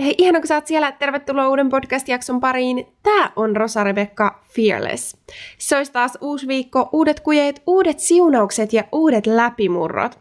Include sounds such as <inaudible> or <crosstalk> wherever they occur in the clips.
Hei, ihana kun sä oot siellä. Tervetuloa uuden podcast-jakson pariin. Tää on Rosa-Rebekka Fearless. Se olisi taas uusi viikko, uudet kujeet, uudet siunaukset ja uudet läpimurrot.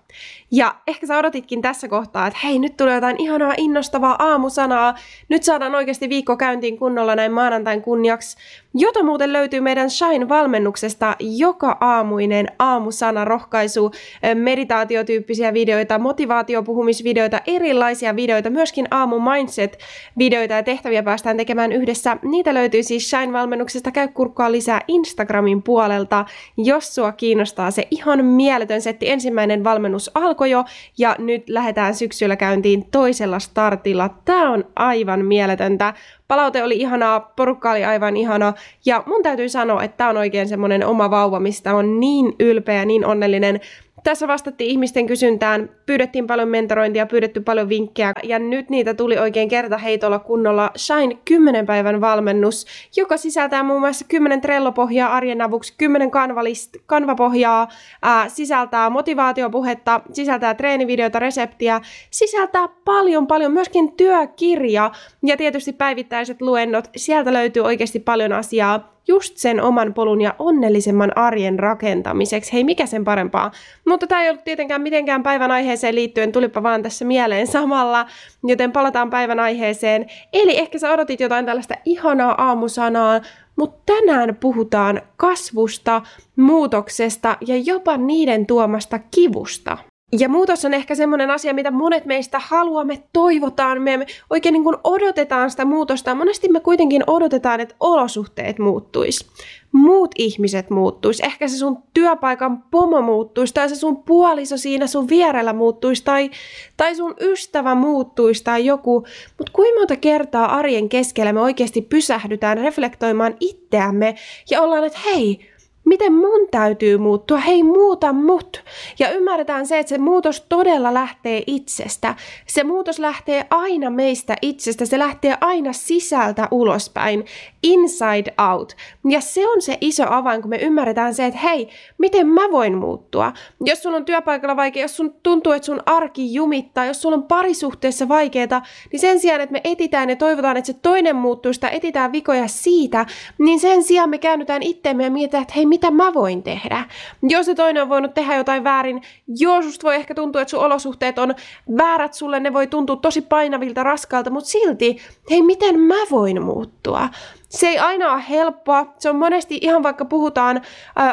Ja ehkä sä odotitkin tässä kohtaa, että hei, nyt tulee jotain ihanaa innostavaa aamusanaa. Nyt saadaan oikeasti viikko käyntiin kunnolla näin maanantain kunniaksi. Jota muuten löytyy meidän Shine-valmennuksesta joka aamuinen aamusana, rohkaisu, meditaatiotyyppisiä videoita, motivaatiopuhumisvideoita, erilaisia videoita, myöskin aamu mindset-videoita ja tehtäviä päästään tekemään yhdessä. Niitä löytyy siis Shine-valmennuksesta. Käy kurkkaa lisää Instagramin puolelta, jos sua kiinnostaa se ihan mieletön setti. Ensimmäinen valmennus alkoi jo ja nyt lähdetään syksyllä käyntiin toisella startilla. Tää on aivan mieletöntä. Palaute oli ihanaa, porukka oli aivan ihana ja mun täytyy sanoa, että tämä on oikein semmoinen oma vauva, mistä on niin ylpeä, niin onnellinen. Tässä vastattiin ihmisten kysyntään, pyydettiin paljon mentorointia, pyydetty paljon vinkkejä. Ja nyt niitä tuli oikein kerta heitolla kunnolla. Shine 10 päivän valmennus, joka sisältää muun muassa 10 Trello-pohjaa arjen avuksi, 10 kanvalist, kanvapohjaa, ää, sisältää motivaatiopuhetta, sisältää treenivideota, reseptiä, sisältää paljon paljon, myöskin työkirja. Ja tietysti päivittäiset luennot. Sieltä löytyy oikeasti paljon asiaa just sen oman polun ja onnellisemman arjen rakentamiseksi. Hei, mikä sen parempaa? Mutta tämä ei ollut tietenkään mitenkään päivän aiheeseen liittyen, tulipa vaan tässä mieleen samalla, joten palataan päivän aiheeseen. Eli ehkä sä odotit jotain tällaista ihanaa aamusanaa, mutta tänään puhutaan kasvusta, muutoksesta ja jopa niiden tuomasta kivusta. Ja muutos on ehkä semmoinen asia, mitä monet meistä haluamme, toivotaan, me oikein niin kuin odotetaan sitä muutosta. Monesti me kuitenkin odotetaan, että olosuhteet muuttuisi. Muut ihmiset muuttuisi. Ehkä se sun työpaikan pomo muuttuisi, tai se sun puoliso siinä sun vierellä muuttuisi, tai, tai sun ystävä muuttuisi, tai joku. Mutta kuinka monta kertaa arjen keskellä me oikeasti pysähdytään reflektoimaan itseämme ja ollaan, että hei, miten mun täytyy muuttua, hei muuta mut. Ja ymmärretään se, että se muutos todella lähtee itsestä. Se muutos lähtee aina meistä itsestä, se lähtee aina sisältä ulospäin, inside out. Ja se on se iso avain, kun me ymmärretään se, että hei, miten mä voin muuttua. Jos sulla on työpaikalla vaikea, jos sun tuntuu, että sun arki jumittaa, jos sulla on parisuhteessa vaikeaa, niin sen sijaan, että me etitään ja toivotaan, että se toinen muuttuu, sitä etitään vikoja siitä, niin sen sijaan me käännytään itteemme ja mietitään, että hei, mitä mä voin tehdä. Jos se toinen on voinut tehdä jotain väärin, jos susta voi ehkä tuntua, että sun olosuhteet on väärät sulle, ne voi tuntua tosi painavilta, raskalta, mutta silti, hei, miten mä voin muuttua? Se ei aina ole helppoa. Se on monesti ihan vaikka puhutaan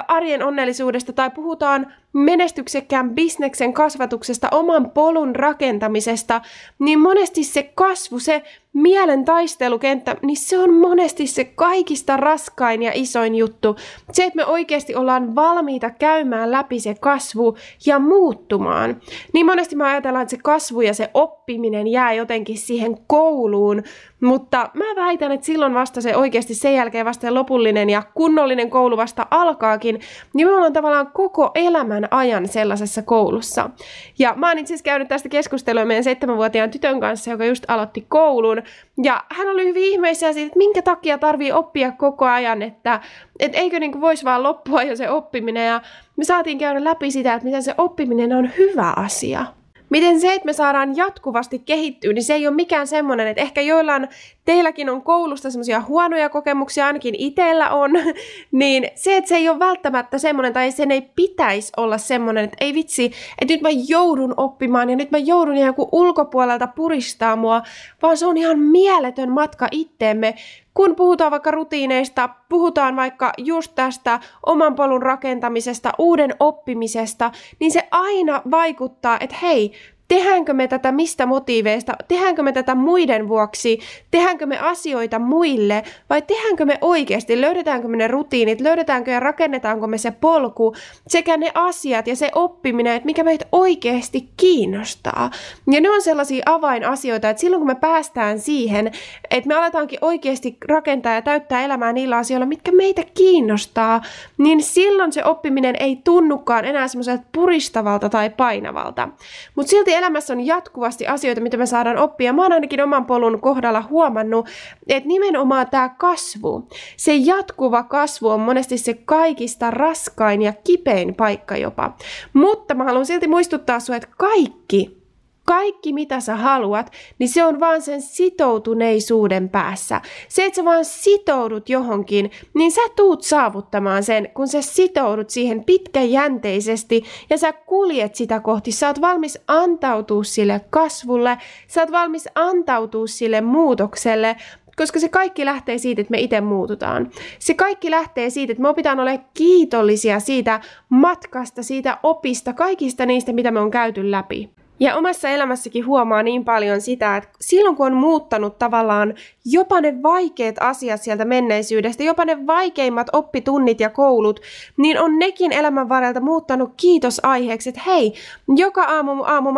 arjen onnellisuudesta tai puhutaan menestyksekkään bisneksen kasvatuksesta, oman polun rakentamisesta, niin monesti se kasvu, se mielen taistelukenttä, niin se on monesti se kaikista raskain ja isoin juttu. Se, että me oikeasti ollaan valmiita käymään läpi se kasvu ja muuttumaan. Niin monesti me ajatellaan, että se kasvu ja se oppiminen jää jotenkin siihen kouluun, mutta mä väitän, että silloin vasta se oikeasti sen jälkeen vasta lopullinen ja kunnollinen koulu vasta alkaakin, niin me ollaan tavallaan koko elämän ajan sellaisessa koulussa. Ja mä oon itse asiassa käynyt tästä keskustelua meidän seitsemänvuotiaan tytön kanssa, joka just aloitti koulun, ja hän oli hyvin ihmeissään siitä, että minkä takia tarvii oppia koko ajan, että et eikö niin voisi vaan loppua jo se oppiminen. Ja me saatiin käydä läpi sitä, että miten se oppiminen on hyvä asia. Miten se, että me saadaan jatkuvasti kehittyä, niin se ei ole mikään semmoinen, että ehkä joillain teilläkin on koulusta semmoisia huonoja kokemuksia, ainakin itsellä on, <laughs> niin se, että se ei ole välttämättä semmoinen, tai sen ei pitäisi olla semmoinen, että ei vitsi, että nyt mä joudun oppimaan ja nyt mä joudun joku ulkopuolelta puristaa mua, vaan se on ihan mieletön matka itteemme, kun puhutaan vaikka rutiineista, puhutaan vaikka just tästä oman polun rakentamisesta, uuden oppimisesta, niin se aina vaikuttaa, että hei, Tehdäänkö me tätä mistä motiiveista? Tehdäänkö me tätä muiden vuoksi? Tehdäänkö me asioita muille? Vai tehdäänkö me oikeasti? Löydetäänkö me ne rutiinit? Löydetäänkö ja rakennetaanko me se polku? Sekä ne asiat ja se oppiminen, että mikä meitä oikeasti kiinnostaa. Ja ne on sellaisia avainasioita, että silloin kun me päästään siihen, että me aletaankin oikeasti rakentaa ja täyttää elämää niillä asioilla, mitkä meitä kiinnostaa, niin silloin se oppiminen ei tunnukaan enää semmoiselta puristavalta tai painavalta. Mutta silti elämässä on jatkuvasti asioita, mitä me saadaan oppia. Mä oon ainakin oman polun kohdalla huomannut, että nimenomaan tämä kasvu, se jatkuva kasvu on monesti se kaikista raskain ja kipein paikka jopa. Mutta mä haluan silti muistuttaa sinua, että kaikki kaikki mitä sä haluat, niin se on vaan sen sitoutuneisuuden päässä. Se, että sä vaan sitoudut johonkin, niin sä tuut saavuttamaan sen, kun sä sitoudut siihen pitkäjänteisesti ja sä kuljet sitä kohti. Sä oot valmis antautua sille kasvulle, sä oot valmis antautua sille muutokselle, koska se kaikki lähtee siitä, että me itse muututaan. Se kaikki lähtee siitä, että me opitaan olemaan kiitollisia siitä matkasta, siitä opista, kaikista niistä, mitä me on käyty läpi. Ja omassa elämässäkin huomaa niin paljon sitä, että silloin kun on muuttanut tavallaan jopa ne vaikeat asiat sieltä menneisyydestä, jopa ne vaikeimmat oppitunnit ja koulut, niin on nekin elämän varrelta muuttanut kiitosaiheeksi, että hei, joka aamu aamu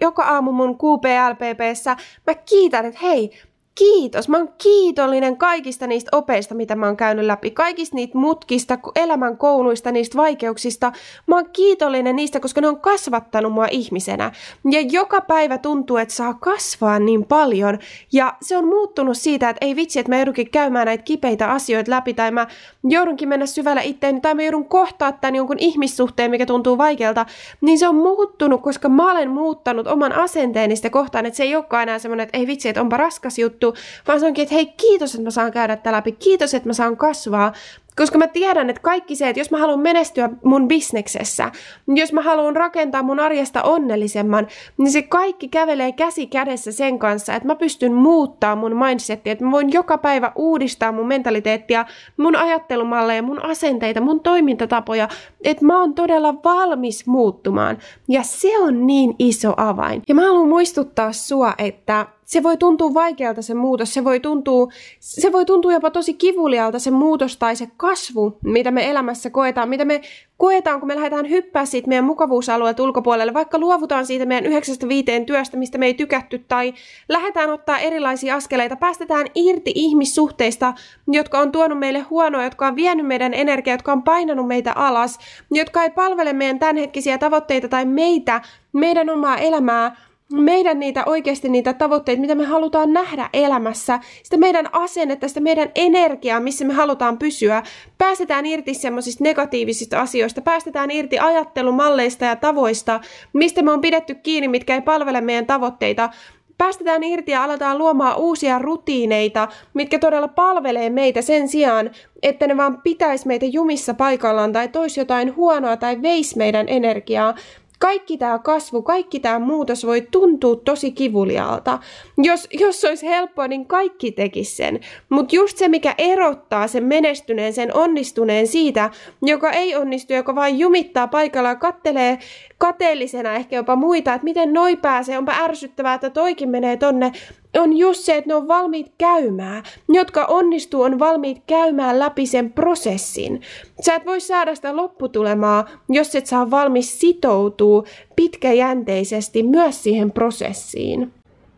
joka aamu mun QPLPPssä, mä kiitän, että hei, kiitos. Mä oon kiitollinen kaikista niistä opeista, mitä mä oon käynyt läpi. Kaikista niistä mutkista, elämän kouluista, niistä vaikeuksista. Mä oon kiitollinen niistä, koska ne on kasvattanut mua ihmisenä. Ja joka päivä tuntuu, että saa kasvaa niin paljon. Ja se on muuttunut siitä, että ei vitsi, että mä joudunkin käymään näitä kipeitä asioita läpi, tai mä joudunkin mennä syvällä itteeni, tai mä joudun kohtaa tämän jonkun ihmissuhteen, mikä tuntuu vaikealta. Niin se on muuttunut, koska mä olen muuttanut oman asenteeni sitä kohtaan, että se ei olekaan enää semmoinen, että ei vitsi, että onpa raskas juttu, juttu, vaan se onkin, että hei, kiitos, että mä saan käydä tätä läpi, kiitos, että mä saan kasvaa, koska mä tiedän, että kaikki se, että jos mä haluan menestyä mun bisneksessä, jos mä haluan rakentaa mun arjesta onnellisemman, niin se kaikki kävelee käsi kädessä sen kanssa, että mä pystyn muuttaa mun mindsetia, että mä voin joka päivä uudistaa mun mentaliteettia, mun ajattelumalleja, mun asenteita, mun toimintatapoja, että mä oon todella valmis muuttumaan. Ja se on niin iso avain. Ja mä haluan muistuttaa sua, että se voi tuntua vaikealta se muutos, se voi tuntua, se voi tuntua jopa tosi kivulialta se muutos tai se kasvu, mitä me elämässä koetaan, mitä me koetaan, kun me lähdetään hyppää siitä meidän mukavuusalueelta ulkopuolelle, vaikka luovutaan siitä meidän yhdeksästä viiteen työstä, mistä me ei tykätty, tai lähdetään ottaa erilaisia askeleita, päästetään irti ihmissuhteista, jotka on tuonut meille huonoa, jotka on vienyt meidän energiaa, jotka on painanut meitä alas, jotka ei palvele meidän tämänhetkisiä tavoitteita tai meitä, meidän omaa elämää, meidän niitä oikeasti niitä tavoitteita, mitä me halutaan nähdä elämässä, sitä meidän asennetta, sitä meidän energiaa, missä me halutaan pysyä. Päästetään irti semmoisista negatiivisista asioista, päästetään irti ajattelumalleista ja tavoista, mistä me on pidetty kiinni, mitkä ei palvele meidän tavoitteita. Päästetään irti ja aletaan luomaan uusia rutiineita, mitkä todella palvelee meitä sen sijaan, että ne vaan pitäisi meitä jumissa paikallaan tai tois jotain huonoa tai veis meidän energiaa kaikki tämä kasvu, kaikki tämä muutos voi tuntua tosi kivulialta. Jos, jos olisi helppoa, niin kaikki tekisi sen. Mutta just se, mikä erottaa sen menestyneen, sen onnistuneen siitä, joka ei onnistu, joka vain jumittaa paikalla ja kattelee kateellisena ehkä jopa muita, että miten noi pääsee, onpa ärsyttävää, että toikin menee tonne, on just se, että ne on valmiit käymään. Ne, jotka onnistuu, on valmiit käymään läpi sen prosessin. Sä et voi saada sitä lopputulemaa, jos et saa valmis sitoutua pitkäjänteisesti myös siihen prosessiin.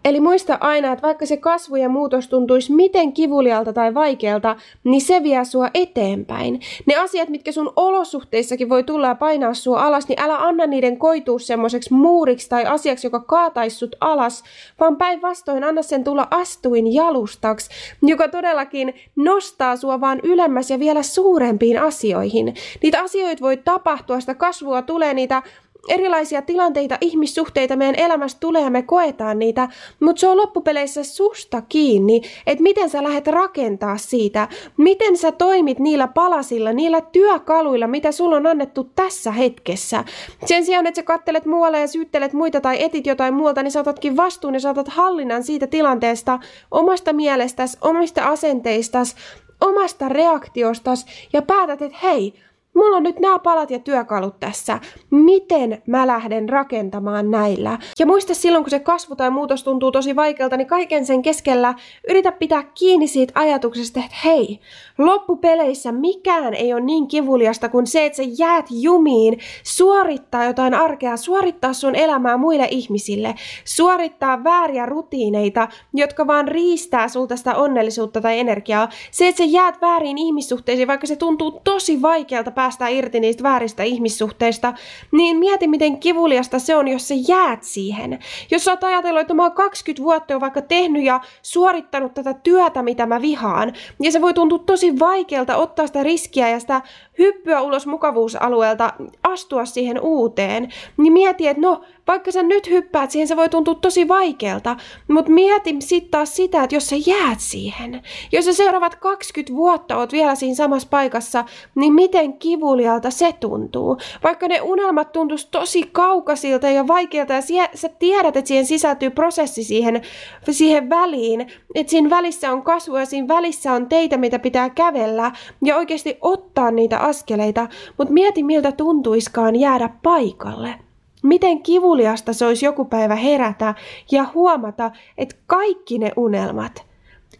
Eli muista aina, että vaikka se kasvu ja muutos tuntuisi miten kivulialta tai vaikealta, niin se vie sua eteenpäin. Ne asiat, mitkä sun olosuhteissakin voi tulla ja painaa sua alas, niin älä anna niiden koitua semmoiseksi muuriksi tai asiaksi, joka kaataisi sut alas, vaan päinvastoin anna sen tulla astuin jalustaksi, joka todellakin nostaa sua vaan ylemmäs ja vielä suurempiin asioihin. Niitä asioita voi tapahtua, sitä kasvua tulee, niitä erilaisia tilanteita, ihmissuhteita meidän elämästä tulee ja me koetaan niitä, mutta se on loppupeleissä susta kiinni, että miten sä lähdet rakentaa siitä, miten sä toimit niillä palasilla, niillä työkaluilla, mitä sulla on annettu tässä hetkessä. Sen sijaan, että sä kattelet muualle ja syyttelet muita tai etit jotain muualta, niin saatatkin vastuun ja saatat hallinnan siitä tilanteesta, omasta mielestäsi, omista asenteistas, omasta reaktiostas ja päätät, että hei, Mulla on nyt nämä palat ja työkalut tässä. Miten mä lähden rakentamaan näillä? Ja muista silloin, kun se kasvu tai muutos tuntuu tosi vaikealta, niin kaiken sen keskellä yritä pitää kiinni siitä ajatuksesta, että hei, loppupeleissä mikään ei ole niin kivuliasta kuin se, että sä jäät jumiin, suorittaa jotain arkea, suorittaa sun elämää muille ihmisille, suorittaa vääriä rutiineita, jotka vaan riistää sulta sitä onnellisuutta tai energiaa. Se, että sä jäät väärin ihmissuhteisiin, vaikka se tuntuu tosi vaikealta päästä irti niistä vääristä ihmissuhteista, niin mieti miten kivuliasta se on, jos sä jäät siihen. Jos sä oot ajatellut, että mä oon 20 vuotta jo vaikka tehnyt ja suorittanut tätä työtä, mitä mä vihaan, ja se voi tuntua tosi vaikealta ottaa sitä riskiä ja sitä hyppyä ulos mukavuusalueelta, astua siihen uuteen, niin mieti, että no, vaikka sä nyt hyppäät siihen, se voi tuntua tosi vaikealta, mutta mieti sitten taas sitä, että jos sä jäät siihen, jos sä seuraavat 20 vuotta oot vielä siinä samassa paikassa, niin miten kivulialta se tuntuu? Vaikka ne unelmat tuntuisi tosi kaukaisilta ja vaikealta ja sä tiedät, että siihen sisältyy prosessi siihen, siihen väliin, että siinä välissä on kasvua ja siinä välissä on teitä, mitä pitää kävellä ja oikeasti ottaa niitä askeleita, mutta mieti miltä tuntuiskaan jäädä paikalle. Miten kivuliasta se olisi joku päivä herätä ja huomata, että kaikki ne unelmat,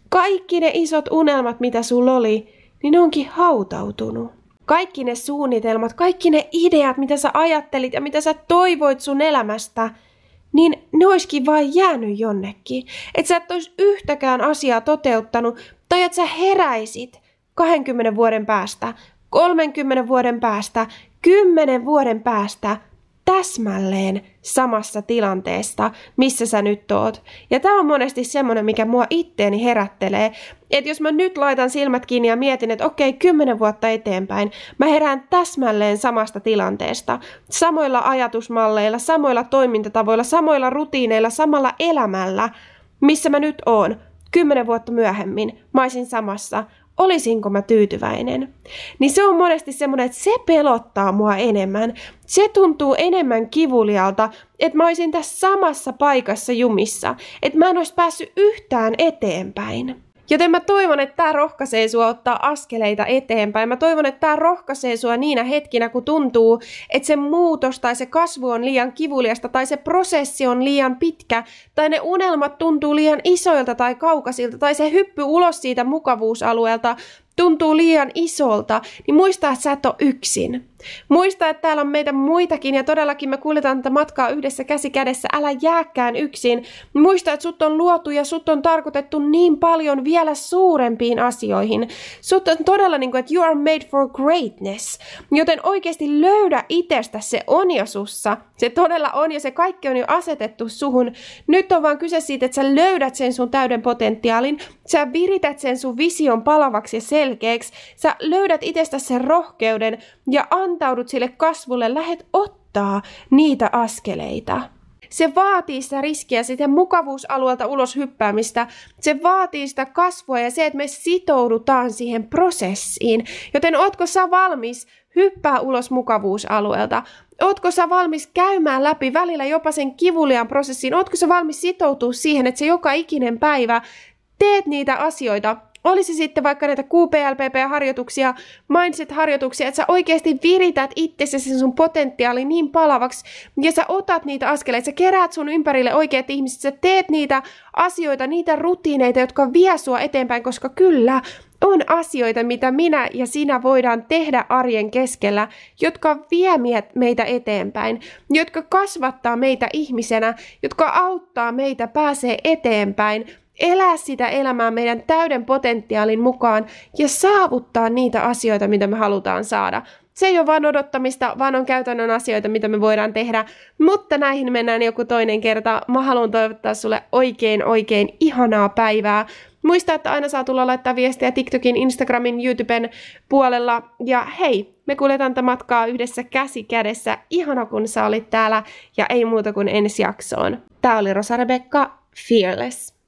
kaikki ne isot unelmat, mitä sulla oli, niin ne onkin hautautunut. Kaikki ne suunnitelmat, kaikki ne ideat, mitä sä ajattelit ja mitä sä toivoit sun elämästä, niin ne olisikin vain jäänyt jonnekin. Että sä et olisi yhtäkään asiaa toteuttanut, tai että sä heräisit 20 vuoden päästä, 30 vuoden päästä, 10 vuoden päästä – täsmälleen samassa tilanteesta, missä sä nyt oot. Ja tämä on monesti semmoinen, mikä mua itteeni herättelee, että jos mä nyt laitan silmät kiinni ja mietin, että okei, kymmenen vuotta eteenpäin, mä herään täsmälleen samasta tilanteesta, samoilla ajatusmalleilla, samoilla toimintatavoilla, samoilla rutiineilla, samalla elämällä, missä mä nyt oon, kymmenen vuotta myöhemmin, mä olisin samassa, olisinko mä tyytyväinen. Niin se on monesti semmoinen, että se pelottaa mua enemmän. Se tuntuu enemmän kivulialta, että mä olisin tässä samassa paikassa jumissa, että mä en olisi päässyt yhtään eteenpäin. Joten mä toivon, että tämä rohkaisee sua ottaa askeleita eteenpäin. Mä toivon, että tämä rohkaisee sua niinä hetkinä, kun tuntuu, että se muutos tai se kasvu on liian kivuliasta tai se prosessi on liian pitkä tai ne unelmat tuntuu liian isoilta tai kaukaisilta tai se hyppy ulos siitä mukavuusalueelta tuntuu liian isolta, niin muista, että sä et ole yksin. Muista, että täällä on meitä muitakin ja todellakin me kuljetaan tätä matkaa yhdessä käsi kädessä. Älä jääkään yksin. Muista, että sut on luotu ja sut on tarkoitettu niin paljon vielä suurempiin asioihin. Sut on todella niin kuin, että you are made for greatness. Joten oikeasti löydä itsestä, se on jo sussa. Se todella on ja se kaikki on jo asetettu suhun. Nyt on vaan kyse siitä, että sä löydät sen sun täyden potentiaalin. Sä virität sen sun vision palavaksi ja selkeäksi. Sä löydät itsestä sen rohkeuden ja antaudut sille kasvulle, lähet ottaa niitä askeleita. Se vaatii sitä riskiä, sitä mukavuusalueelta ulos hyppäämistä. Se vaatii sitä kasvua ja se, että me sitoudutaan siihen prosessiin. Joten ootko sä valmis hyppää ulos mukavuusalueelta? Ootko sä valmis käymään läpi välillä jopa sen kivuliaan prosessiin? Ootko sä valmis sitoutua siihen, että se joka ikinen päivä teet niitä asioita, olisi sitten vaikka näitä QPLPP-harjoituksia, mindset-harjoituksia, että sä oikeasti virität itsesi sen sun potentiaali niin palavaksi, ja sä otat niitä askeleita, sä keräät sun ympärille oikeat ihmiset, sä teet niitä asioita, niitä rutiineita, jotka vie sua eteenpäin, koska kyllä, on asioita, mitä minä ja sinä voidaan tehdä arjen keskellä, jotka vie meitä eteenpäin, jotka kasvattaa meitä ihmisenä, jotka auttaa meitä pääsee eteenpäin, elää sitä elämää meidän täyden potentiaalin mukaan ja saavuttaa niitä asioita, mitä me halutaan saada. Se ei ole vain odottamista, vaan on käytännön asioita, mitä me voidaan tehdä, mutta näihin mennään joku toinen kerta. Mä haluan toivottaa sulle oikein, oikein ihanaa päivää. Muista, että aina saa tulla laittaa viestiä TikTokin, Instagramin, YouTuben puolella. Ja hei, me kuljetaan tätä matkaa yhdessä käsi kädessä. Ihana, kun sä olit täällä ja ei muuta kuin ensi jaksoon. Tää oli Rosa Rebekka, Fearless.